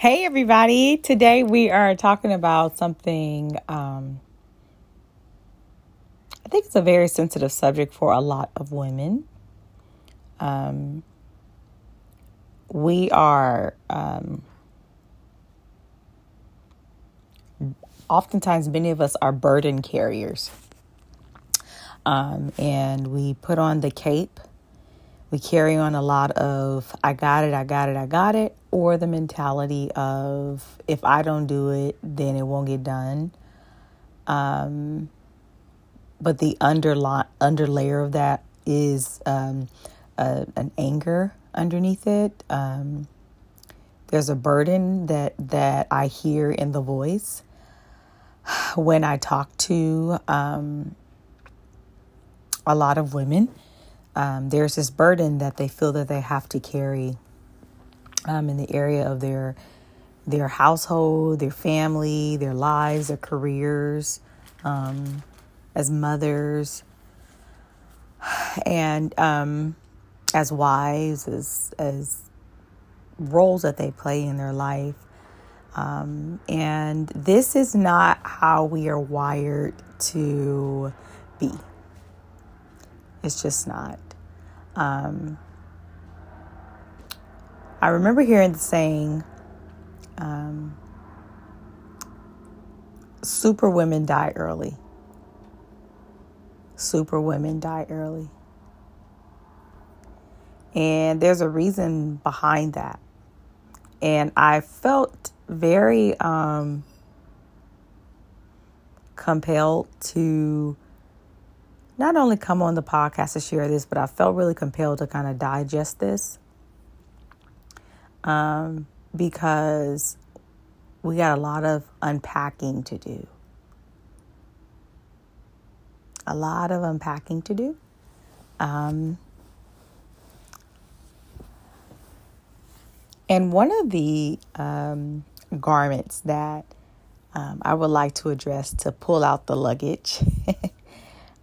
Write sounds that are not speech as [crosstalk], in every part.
Hey, everybody. Today we are talking about something. Um, I think it's a very sensitive subject for a lot of women. Um, we are um, oftentimes, many of us are burden carriers. Um, and we put on the cape we carry on a lot of I got it, I got it, I got it, or the mentality of if I don't do it, then it won't get done. Um, but the underline underlayer of that is um, a, an anger underneath it. Um, there's a burden that that I hear in the voice [sighs] when I talk to um, a lot of women um, there's this burden that they feel that they have to carry um, in the area of their their household, their family, their lives, their careers, um, as mothers, and um, as wives, as as roles that they play in their life. Um, and this is not how we are wired to be. It's just not. Um, I remember hearing the saying, um, super women die early. Super women die early. And there's a reason behind that. And I felt very um, compelled to not only come on the podcast to share this, but I felt really compelled to kind of digest this um, because we got a lot of unpacking to do. A lot of unpacking to do. Um, and one of the um, garments that um, I would like to address to pull out the luggage [laughs]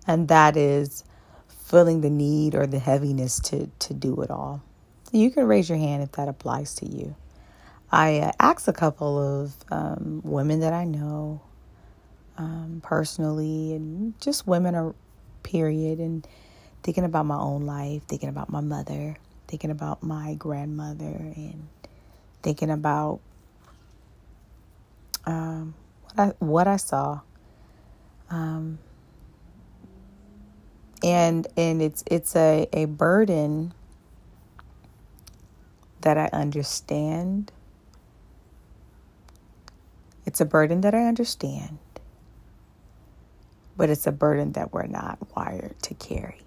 and that is feeling the need or the heaviness to to do it all. You can raise your hand if that applies to you. I uh, asked a couple of um, women that I know um, personally, and just women are period, and thinking about my own life, thinking about my mother, thinking about my grandmother, and thinking about um, what I what I saw. Um, and and it's it's a, a burden that I understand. It's a burden that I understand, but it's a burden that we're not wired to carry.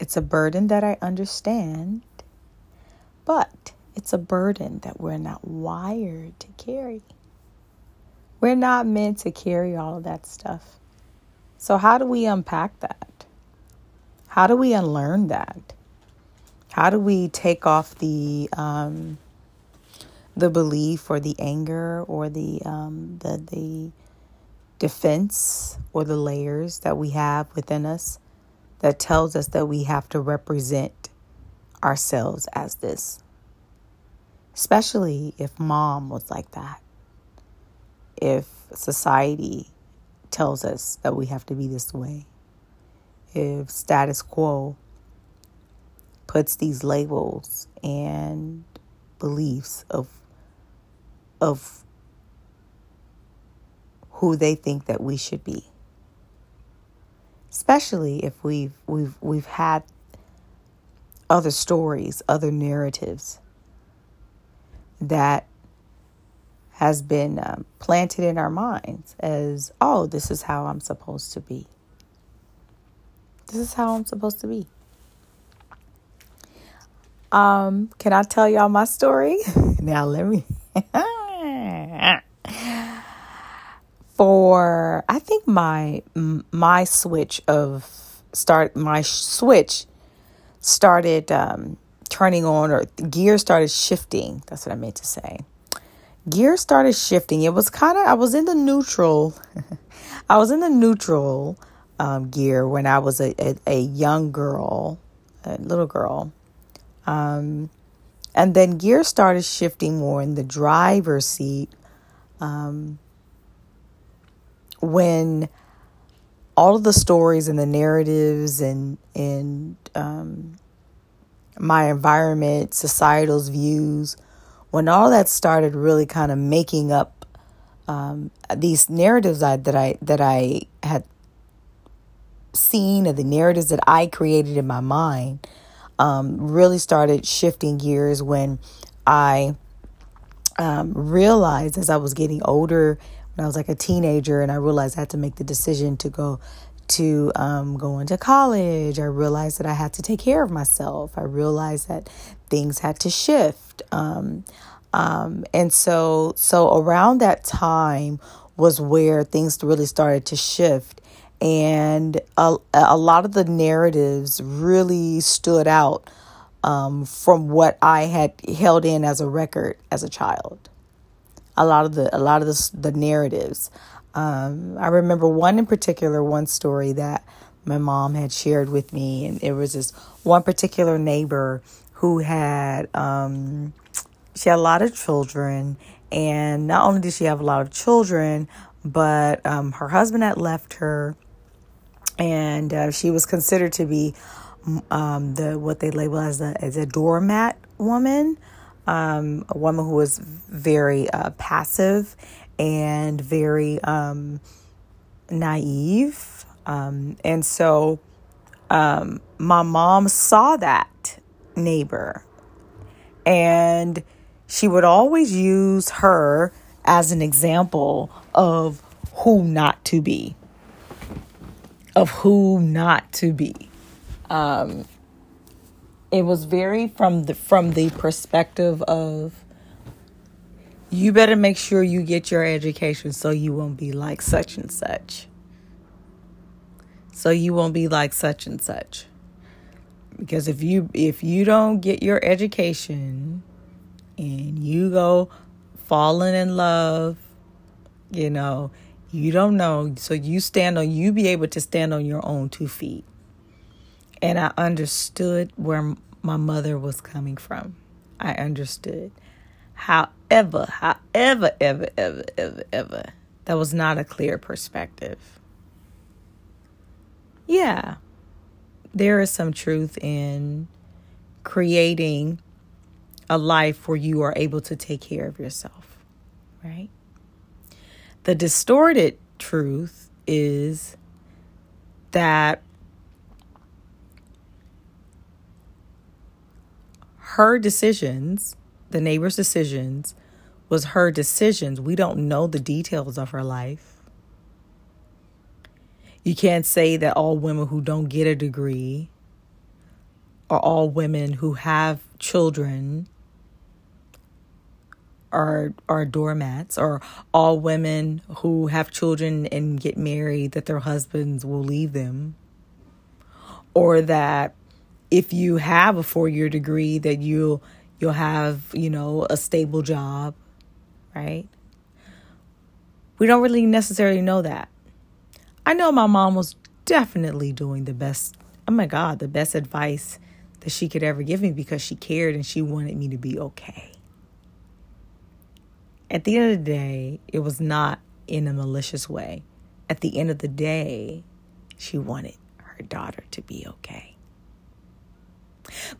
It's a burden that I understand, but it's a burden that we're not wired to carry. We're not meant to carry all of that stuff. So, how do we unpack that? How do we unlearn that? How do we take off the um, the belief or the anger or the um, the the defense or the layers that we have within us that tells us that we have to represent ourselves as this? Especially if mom was like that. If society tells us that we have to be this way, if status quo puts these labels and beliefs of of who they think that we should be. Especially if we've we've we've had other stories, other narratives that has been um, planted in our minds as, oh, this is how I'm supposed to be. This is how I'm supposed to be. Um, can I tell y'all my story? [laughs] now let me. [laughs] For I think my my switch of start my switch started um, turning on or gear started shifting. That's what I meant to say gear started shifting. It was kind of, I was in the neutral, [laughs] I was in the neutral um, gear when I was a, a, a, young girl, a little girl. Um, And then gears started shifting more in the driver's seat um, when all of the stories and the narratives and and um, my environment, societal's views, when all that started really kind of making up um, these narratives I, that I that I had seen and the narratives that I created in my mind um, really started shifting gears when I um, realized as I was getting older, when I was like a teenager, and I realized I had to make the decision to go to um, go into college. I realized that I had to take care of myself. I realized that things had to shift. Um, um, and so, so around that time was where things really started to shift. And a, a lot of the narratives really stood out um, from what I had held in as a record as a child. A lot of the a lot of the, the narratives. Um, I remember one in particular, one story that my mom had shared with me, and it was this one particular neighbor who had um, she had a lot of children, and not only did she have a lot of children, but um, her husband had left her, and uh, she was considered to be um, the what they label as a as a doormat woman, um, a woman who was very uh, passive and very um, naive, um, and so um, my mom saw that neighbor, and she would always use her as an example of who not to be, of who not to be. Um, it was very from the from the perspective of you better make sure you get your education so you won't be like such and such. So you won't be like such and such. Because if you if you don't get your education and you go falling in love, you know, you don't know. So you stand on you be able to stand on your own two feet and I understood where my mother was coming from. I understood. However, however, ever, ever, ever, ever, that was not a clear perspective. Yeah, there is some truth in creating a life where you are able to take care of yourself, right? The distorted truth is that her decisions, the neighbor's decisions, was her decisions. We don't know the details of her life. You can't say that all women who don't get a degree or all women who have children are are doormats or all women who have children and get married that their husbands will leave them. Or that if you have a four year degree that you'll you'll have you know a stable job right? We don't really necessarily know that i know my mom was definitely doing the best oh my god the best advice that she could ever give me because she cared and she wanted me to be okay. At the end of the day it was not in a malicious way. At the end of the day she wanted her daughter to be okay.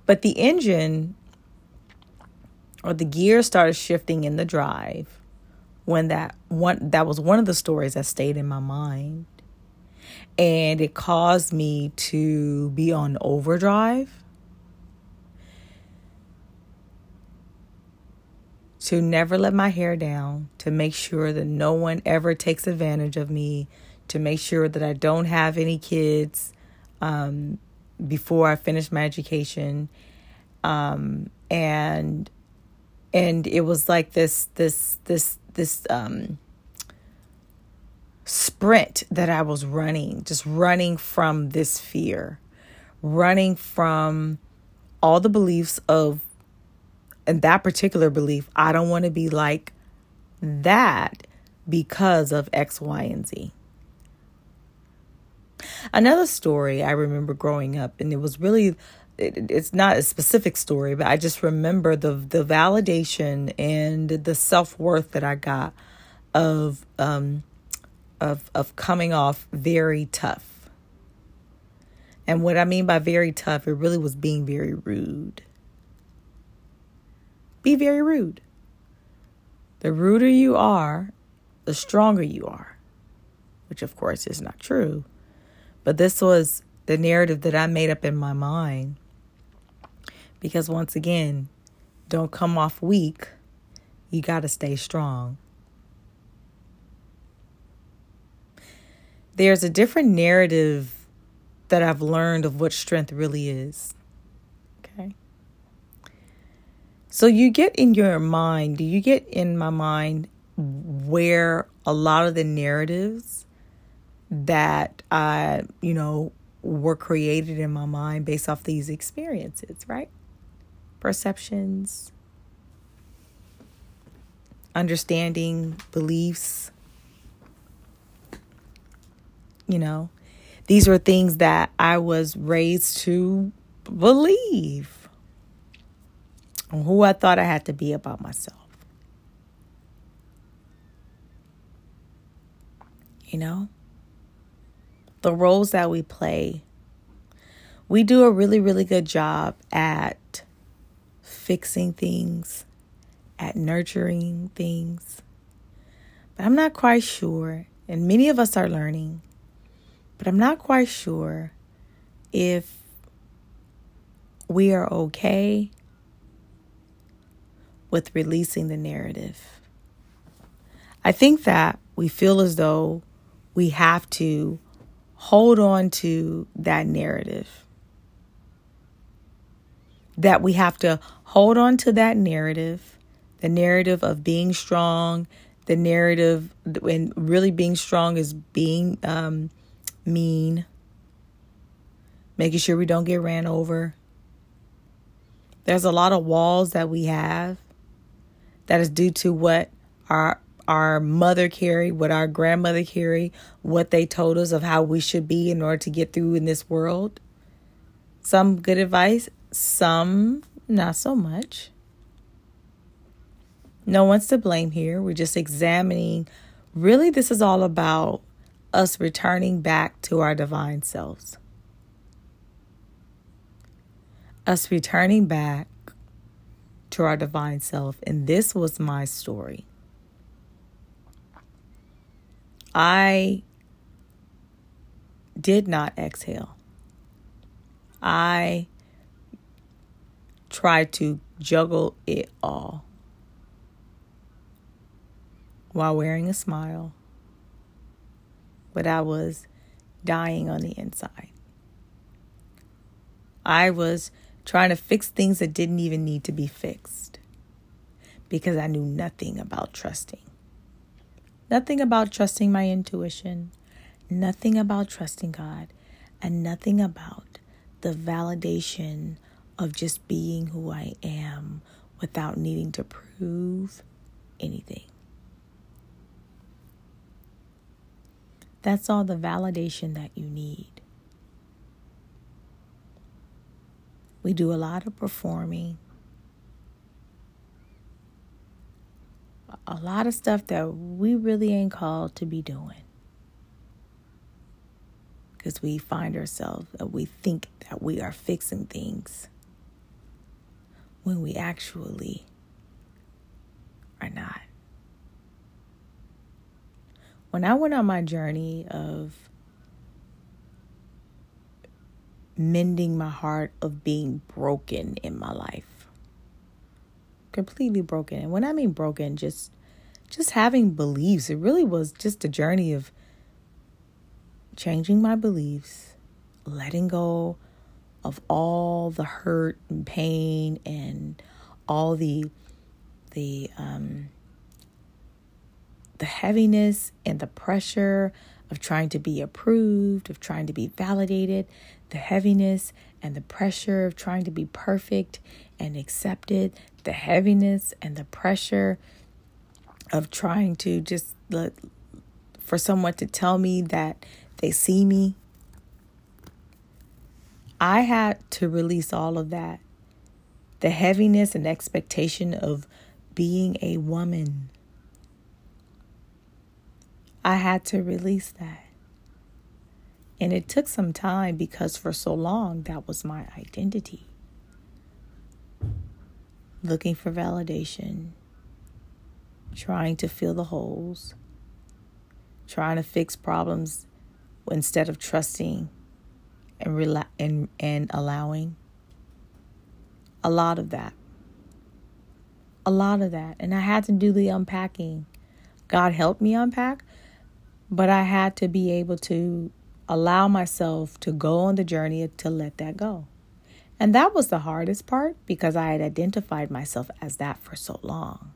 But the engine or the gear started shifting in the drive when that one that was one of the stories that stayed in my mind. And it caused me to be on overdrive. To never let my hair down, to make sure that no one ever takes advantage of me, to make sure that I don't have any kids, um, before I finish my education. Um, and and it was like this this this this um sprint that I was running, just running from this fear, running from all the beliefs of and that particular belief, I don't want to be like that because of X, Y, and Z. Another story I remember growing up, and it was really it, it's not a specific story, but I just remember the the validation and the self worth that I got of um of of coming off very tough. And what I mean by very tough, it really was being very rude. Be very rude. The ruder you are, the stronger you are, which of course is not true. But this was the narrative that I made up in my mind. Because once again, don't come off weak. You got to stay strong. There's a different narrative that I've learned of what strength really is. Okay. So you get in your mind, do you get in my mind where a lot of the narratives that I, you know, were created in my mind based off these experiences, right? Perceptions, understanding, beliefs. You know, these were things that I was raised to believe, who I thought I had to be about myself. You know? the roles that we play, we do a really, really good job at fixing things, at nurturing things. But I'm not quite sure, and many of us are learning, but I'm not quite sure if we are okay with releasing the narrative. I think that we feel as though we have to hold on to that narrative. That we have to hold on to that narrative, the narrative of being strong, the narrative, and really being strong is being um, mean, making sure we don't get ran over. There's a lot of walls that we have that is due to what our our mother carried, what our grandmother carried, what they told us of how we should be in order to get through in this world. Some good advice, some not so much. No one's to blame here. We're just examining. Really, this is all about us returning back to our divine selves. Us returning back to our divine self. And this was my story. I did not exhale. I tried to juggle it all while wearing a smile, but I was dying on the inside. I was trying to fix things that didn't even need to be fixed because I knew nothing about trusting. Nothing about trusting my intuition, nothing about trusting God, and nothing about the validation of just being who I am without needing to prove anything. That's all the validation that you need. We do a lot of performing. a lot of stuff that we really ain't called to be doing. Because we find ourselves, that we think that we are fixing things when we actually are not. When I went on my journey of mending my heart of being broken in my life, completely broken. And when I mean broken, just just having beliefs. It really was just a journey of changing my beliefs, letting go of all the hurt and pain and all the the um the heaviness and the pressure of trying to be approved, of trying to be validated, the heaviness and the pressure of trying to be perfect and accepted, the heaviness and the pressure of trying to just let for someone to tell me that they see me. I had to release all of that. The heaviness and expectation of being a woman. I had to release that. And it took some time because for so long that was my identity. Looking for validation, trying to fill the holes, trying to fix problems instead of trusting and rela- and and allowing. A lot of that. A lot of that. And i had to do the unpacking. God helped me unpack but i had to be able to allow myself to go on the journey to let that go and that was the hardest part because i had identified myself as that for so long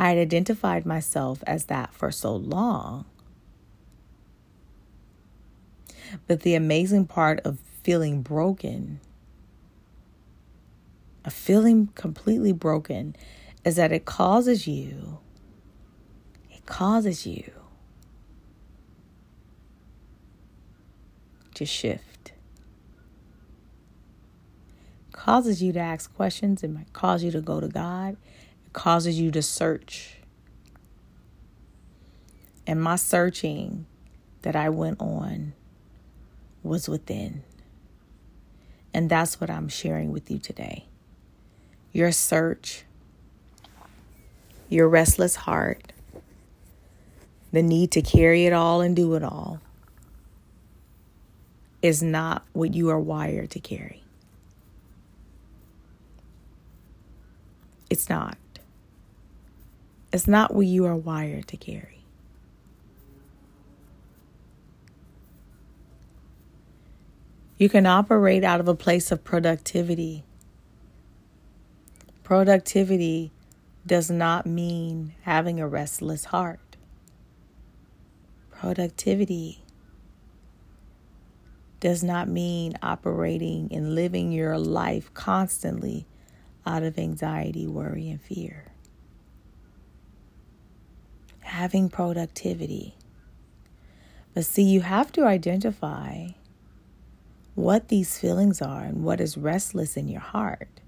I had identified myself as that for so long. But the amazing part of feeling broken, of feeling completely broken, is that it causes you, causes you to shift. causes you to ask questions. It might cause you to go to God it causes you to search. And my searching that I went on was within. And that's what I'm sharing with you today. Your search, your restless heart, the need to carry it all and do it all is not what you are wired to carry. It's not. It's not what you are wired to carry. You can operate out of a place of productivity. Productivity does not mean having a restless heart. Productivity does not mean operating and living your life constantly out of anxiety, worry, and fear having productivity. But see, you have to identify what these feelings are and what is restless in your heart.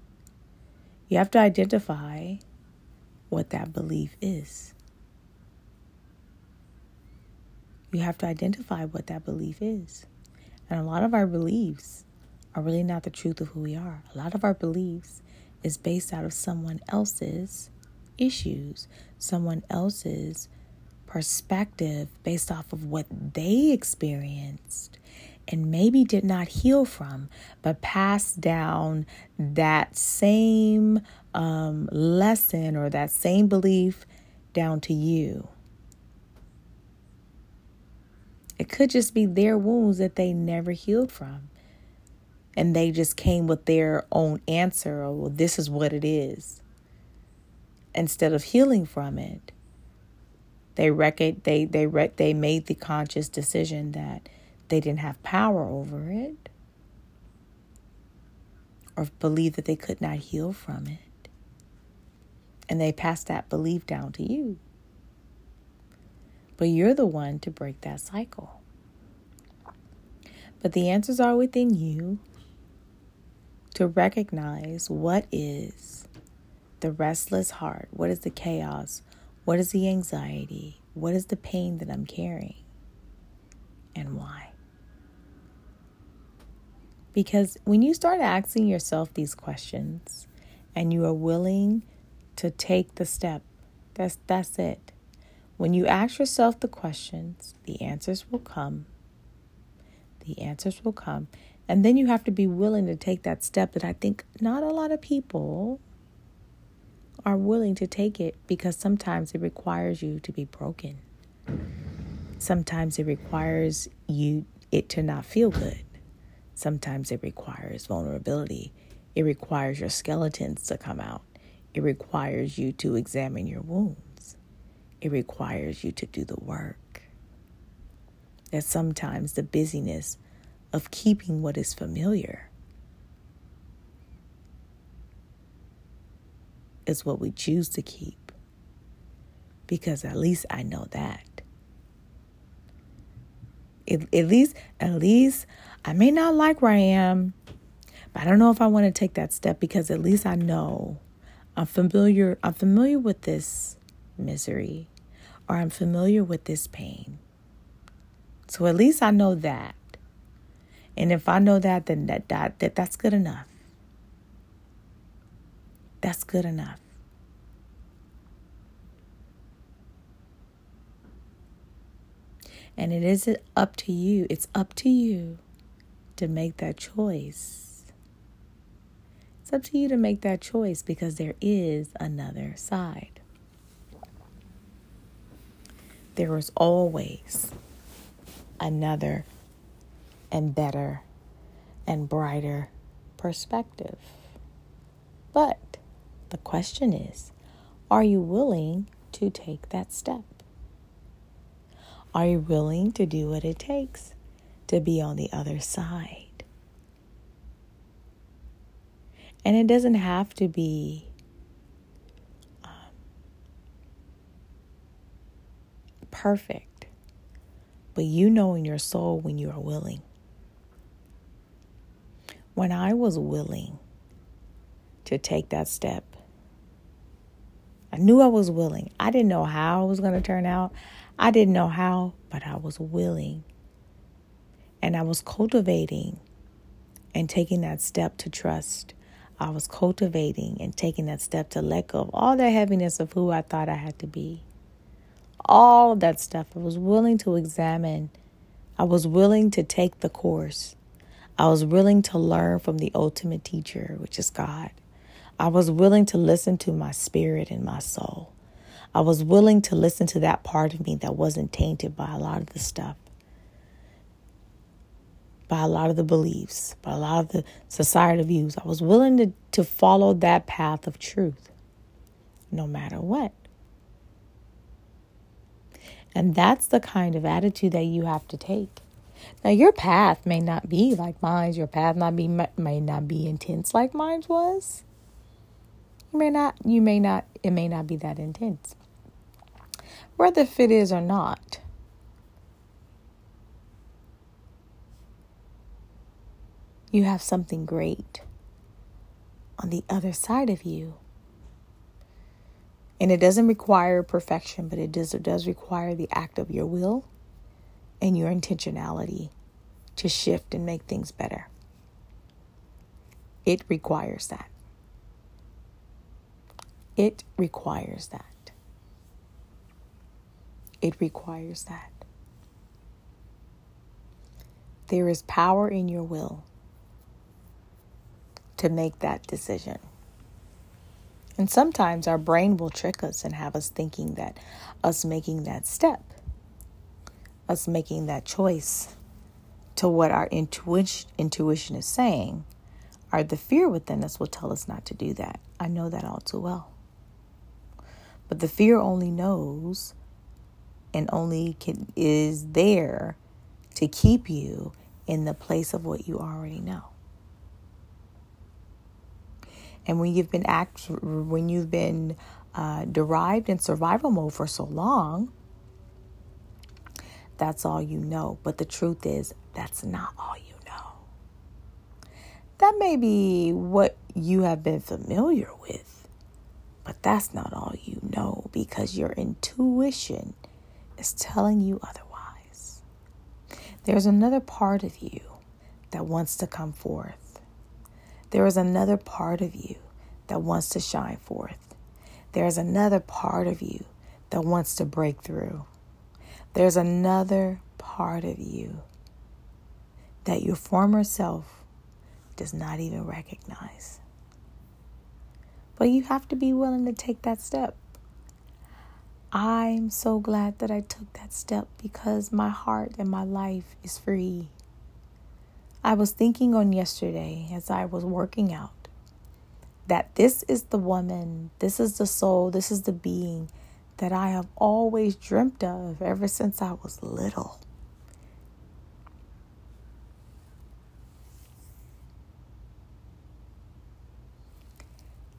You have to identify what that belief is. You have to identify what that belief is. And a lot of our beliefs are really not the truth of who we are. A lot of our beliefs is based out of someone else's issues, someone else's perspective based off of what they experienced and maybe did not heal from, but passed down that same um, lesson or that same belief down to you. It could just be their wounds that they never healed from. And they just came with their own answer, well, this is what it is instead of healing from it, they rec- they they rec- they made the conscious decision that they didn't have power over it or believe that they could not heal from it. And they passed that belief down to you. But you're the one to break that cycle. But the answers are within you to recognize what is the restless heart? What is the chaos? What is the anxiety? What is the pain that I'm carrying? And why? Because when you start asking yourself these questions and you are willing to take the step, that's, that's it. When you ask yourself the questions, the answers will come. The answers will come. And then you have to be willing to take that step that I think not a lot of people are willing to take it because sometimes it requires you to be broken. Sometimes it requires you it to not feel good. Sometimes it requires vulnerability. It requires your skeletons to come out. It requires you to examine your wounds. It requires you to do the work. That sometimes the busyness of keeping what is familiar is what we choose to keep. Because at least I know that. At, at least, at least I may not like where I am, but I don't know if I want to take that step because at least I know I'm familiar. I'm familiar with this misery, or I'm familiar with this pain. So at least I know that. And if I know that, then that, that, that that's good enough. That's good enough. And it isn't up to you. It's up to you to make that choice. It's up to you to make that choice because there is another side. There is always another and better and brighter perspective. But the question is are you willing to take that step? Are you willing to do what it takes to be on the other side? And it doesn't have to be perfect, but you know in your soul when you are willing. When I was willing to take that step, I knew I was willing. I didn't know how it was going to turn out. I didn't know how, but I was willing. And I was cultivating and taking that step to trust. I was cultivating and taking that step to let go of all the heaviness of who I thought I had to be. All that stuff. I was willing to examine. I was willing to take the course. I was willing to learn from the ultimate teacher, which is God. I was willing to listen to my spirit and my soul. I was willing to listen to that part of me that wasn't tainted by a lot of the stuff, by a lot of the beliefs, by a lot of the societal views. I was willing to, to follow that path of truth, no matter what. And that's the kind of attitude that you have to take. Now, your path may not be like mine. Your path not be may not be intense like mine was. You may not. You may not. It may not be that intense whether if it is or not. You have something great on the other side of you. And it doesn't require perfection, but it does, it does require the act of your will and your intentionality to shift and make things better. It requires that. It requires that. It requires that. There is power in your will to make that decision. And sometimes our brain will trick us and have us thinking that us making that step, us making that choice to what our intuition, intuition is saying, or the fear within us will tell us not to do that. I know that all too well. But the fear only knows and only can, is there to keep you in the place of what you already know. And when you've been act, when you've been uh, derived in survival mode for so long, that's all you know. But the truth is, that's not all you know. That may be what you have been familiar with, but that's not all you know because your intuition is telling you otherwise. There's another part of you that wants to come forth. There is another part of you that wants to shine forth. There's another part of you that wants to break through. There's another part of you that your former self does not even recognize. But you have to be willing to take that step. I'm so glad that I took that step because my heart and my life is free. I was thinking on yesterday as I was working out that this is the woman, this is the soul, this is the being that I have always dreamt of ever since I was little.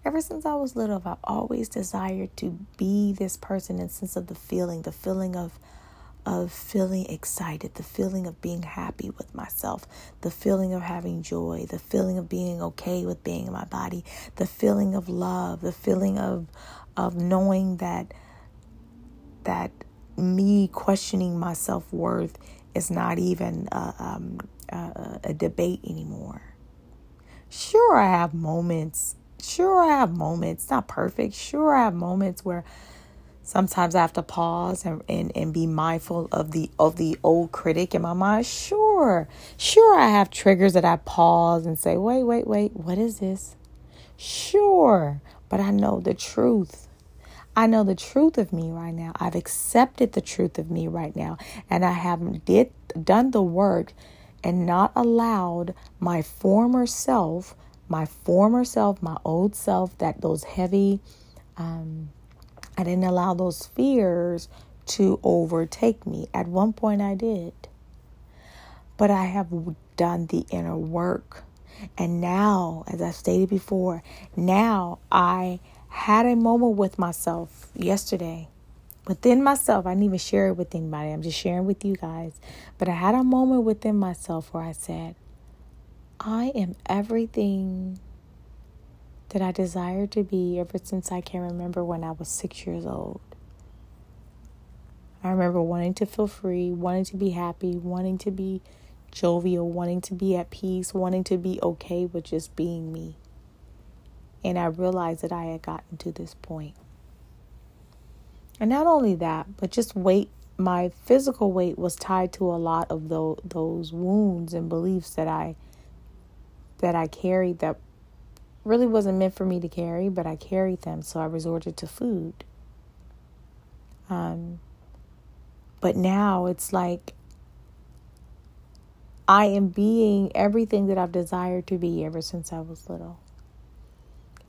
Ever since I was little, I've always desired to be this person in sense of the feeling, the feeling of of feeling excited, the feeling of being happy with myself, the feeling of having joy, the feeling of being okay with being in my body, the feeling of love, the feeling of of knowing that that me questioning my self worth is not even a, um, a, a debate anymore. Sure, I have moments. Sure, I have moments. Not perfect. Sure, I have moments where sometimes I have to pause and, and, and be mindful of the of the old critic in my mind. Sure. Sure I have triggers that I pause and say, wait, wait, wait, what is this? Sure. But I know the truth. I know the truth of me right now. I've accepted the truth of me right now. And I have did done the work and not allowed my former self, my former self, my old self, that those heavy um I didn't allow those fears to overtake me. At one point, I did. But I have done the inner work. And now, as I stated before, now I had a moment with myself yesterday. Within myself, I didn't even share it with anybody. I'm just sharing with you guys. But I had a moment within myself where I said, I am everything that I desired to be ever since I can remember when I was six years old. I remember wanting to feel free, wanting to be happy, wanting to be jovial, wanting to be at peace, wanting to be okay with just being me. And I realized that I had gotten to this point. And not only that, but just weight, my physical weight was tied to a lot of those, wounds and beliefs that I that I carried that really wasn't meant for me to carry, but I carried them, so I resorted to food. Um, but now it's like I am being everything that I've desired to be ever since I was little.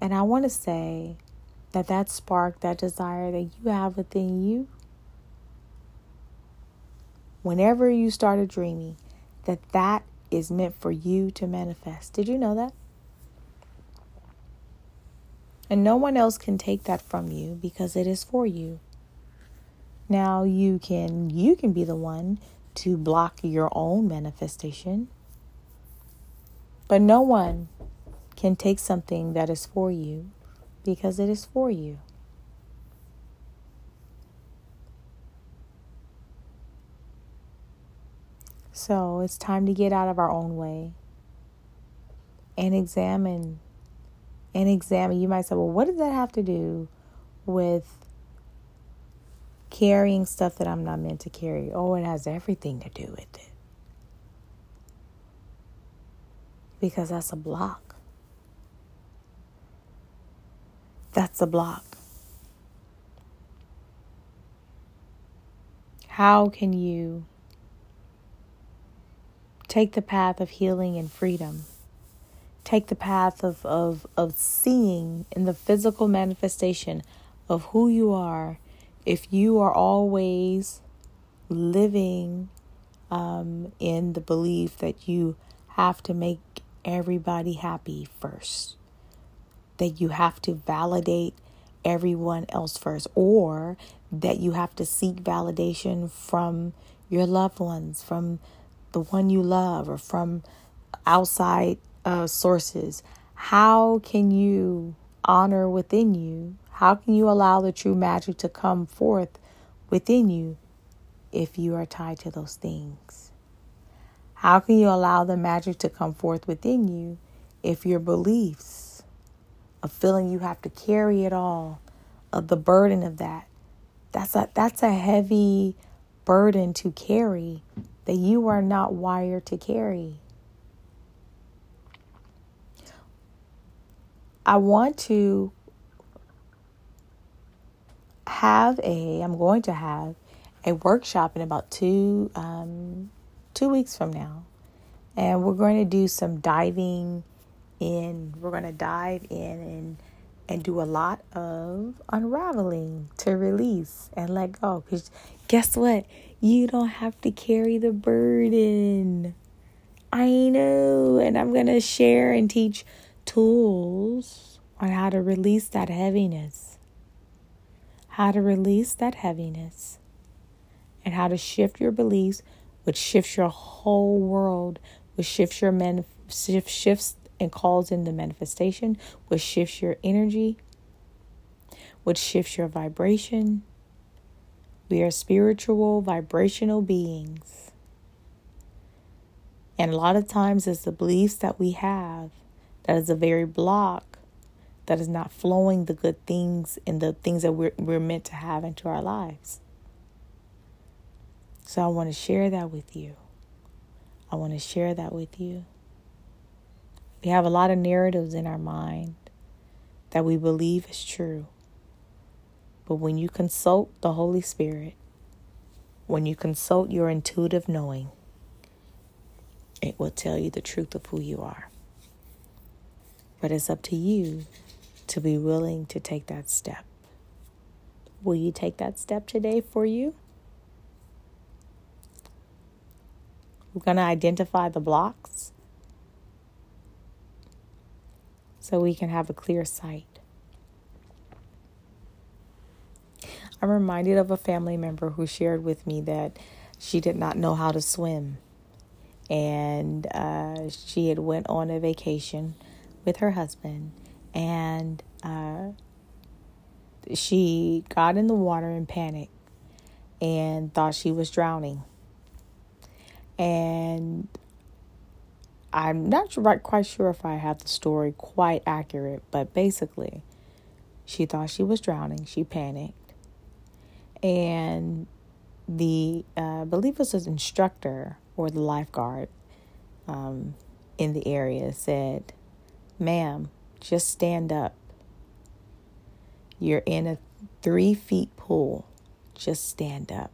And I want to say that that spark, that desire that you have within you, whenever you started dreaming, that that is meant for you to manifest. Did you know that? And no one else can take that from you because it is for you. Now you can you can be the one to block your own manifestation. But no one can take something that is for you because it is for you. So it's time to get out of our own way and examine and examine. You might say, well, what does that have to do with carrying stuff that I'm not meant to carry? Oh, it has everything to do with it. Because that's a block. That's a block. How can you take the path of healing and freedom? Take the path of, of, of seeing in the physical manifestation of who you are if you are always living um, in the belief that you have to make everybody happy first, that you have to validate everyone else first, or that you have to seek validation from your loved ones, from the one you love, or from outside uh, sources, how can you honor within you? How can you allow the true magic to come forth within you if you are tied to those things? How can you allow the magic to come forth within you if your beliefs, a feeling you have to carry it all, of the burden of that, that's a that's a heavy burden to carry that you are not wired to carry. I want to have a, I'm going to have a workshop in about two, um, two weeks from now. And we're going to do some diving in. We're going to dive in and and do a lot of unraveling to release and let go. Because guess what? You don't have to carry the burden. I know. And I'm going to share and teach tools on how to release that heaviness. How to release that heaviness and how to shift your beliefs, which shifts your whole world, which shifts your man shift, shifts and calls in the manifestation, which shifts your energy, which shifts your vibration. We are spiritual, vibrational beings. And a lot of times it's the beliefs that we have that is a very block that is not flowing the good things and the things that we're, we're meant to have into our lives. So I want to share that with you. I want to share that with you. We have a lot of narratives in our mind that we believe is true. But when you consult the Holy Spirit, when you consult your intuitive knowing, it will tell you the truth of who you are. But it's up to you to be willing to take that step. Will you take that step today for you? We're going to identify the blocks so we can have a clear sight. I'm reminded of a family member who shared with me that she did not know how to swim and uh, she had went on a vacation with her husband and uh, she got in the water in panic and thought she was drowning and I'm not quite sure if I have the story quite accurate, but basically, she thought she was drowning. She panicked. And the, uh, I believe it was an instructor or the lifeguard um, in the area said, Ma'am, just stand up. You're in a three feet pool. Just stand up.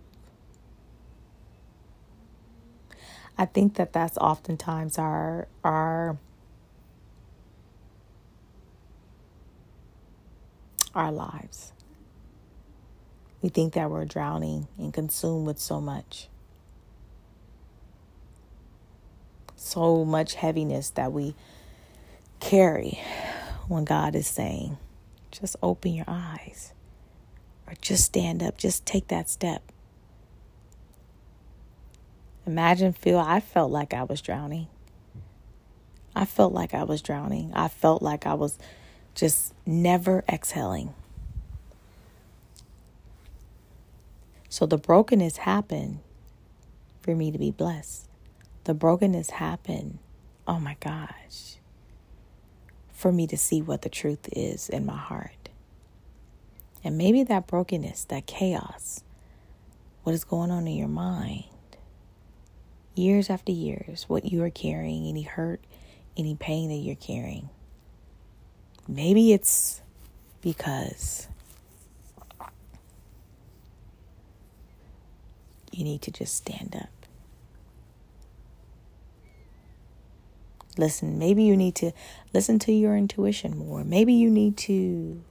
I think that that's oftentimes our our our lives. We think that we're drowning and consumed with so much. So much heaviness that we carry when God is saying, just open your eyes or just stand up, just take that step. Imagine feel I felt like I was drowning. I felt like I was drowning. I felt like I was just never exhaling. So the brokenness happened for me to be blessed. The brokenness happened, oh my gosh, for me to see what the truth is in my heart. And maybe that brokenness, that chaos, what is going on in your mind, years after years, what you are carrying, any hurt, any pain that you're carrying. Maybe it's because you need to just stand up. Listen, maybe you need to listen to your intuition more. Maybe you need to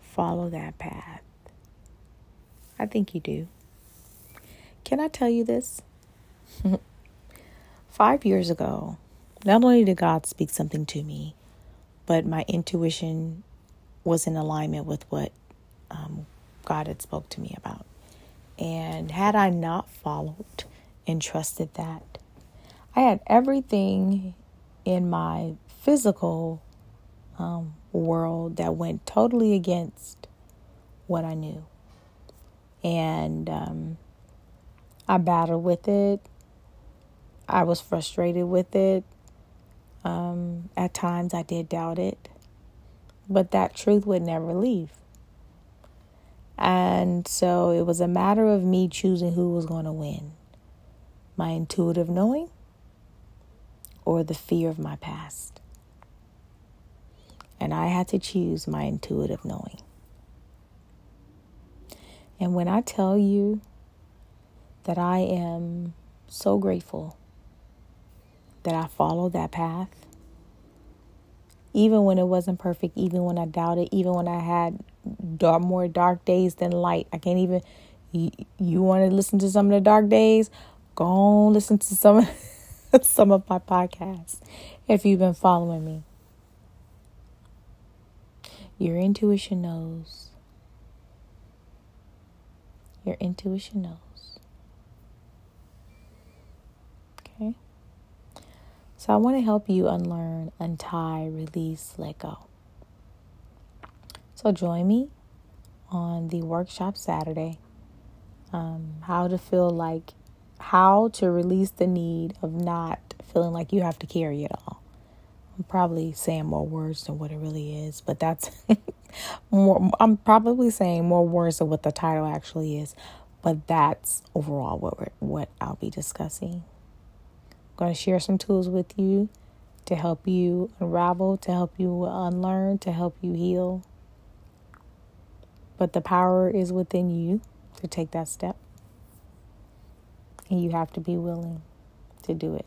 follow that path. I think you do. Can I tell you this? [laughs] Five years ago, not only did God speak something to me, but my intuition was in alignment with what um, God had spoke to me about. And had I not followed and trusted that, I had everything in my physical um, world that went totally against what I knew. And um, I battled with it. I was frustrated with it. Um, at times I did doubt it. But that truth would never leave. And so it was a matter of me choosing who was going to win my intuitive knowing or the fear of my past. And I had to choose my intuitive knowing. And when I tell you that I am so grateful that I followed that path. Even when it wasn't perfect, even when I doubted, even when I had dark, more dark days than light. I can't even. You, you want to listen to some of the dark days? Go on, listen to some [laughs] some of my podcasts if you've been following me. Your intuition knows Your intuition knows. Okay? So I want to help you unlearn, untie, release, let go. So join me on the workshop Saturday. Um, how to feel like, how to release the need of not feeling like you have to carry it all. I'm probably saying more words than what it really is, but that's [laughs] more. I'm probably saying more words than what the title actually is, but that's overall what what I'll be discussing. I'm going to share some tools with you to help you unravel, to help you unlearn, to help you heal. But the power is within you to take that step. And you have to be willing to do it.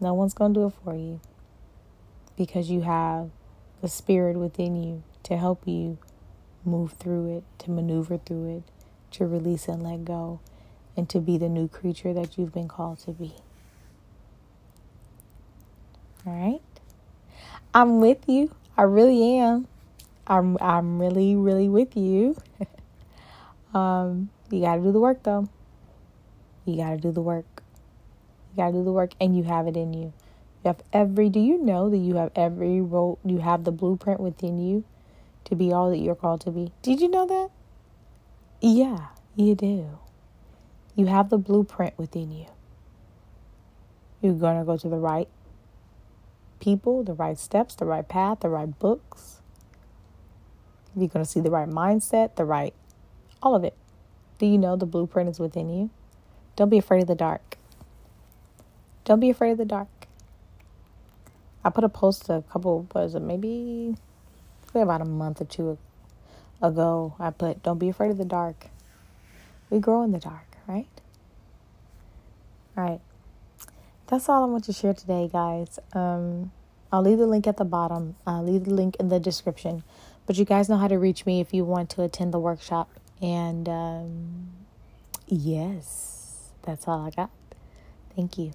No one's going to do it for you because you have the spirit within you to help you move through it, to maneuver through it, to release and let go, and to be the new creature that you've been called to be. All right? I'm with you. I really am. I'm I'm really really with you. [laughs] um, you got to do the work though. You got to do the work. You got to do the work and you have it in you. You have every do you know that you have every role you have the blueprint within you to be all that you're called to be? Did you know that? Yeah, you do. You have the blueprint within you. You're going to go to the right people, the right steps, the right path, the right books. You're going to see the right mindset, the right, all of it. Do you know the blueprint is within you? Don't be afraid of the dark. Don't be afraid of the dark. I put a post a couple, was it maybe about a month or two ago? I put, Don't be afraid of the dark. We grow in the dark, right? All right. That's all I want to share today, guys. Um, I'll leave the link at the bottom. I'll leave the link in the description. But you guys know how to reach me if you want to attend the workshop. And um, yes, that's all I got. Thank you.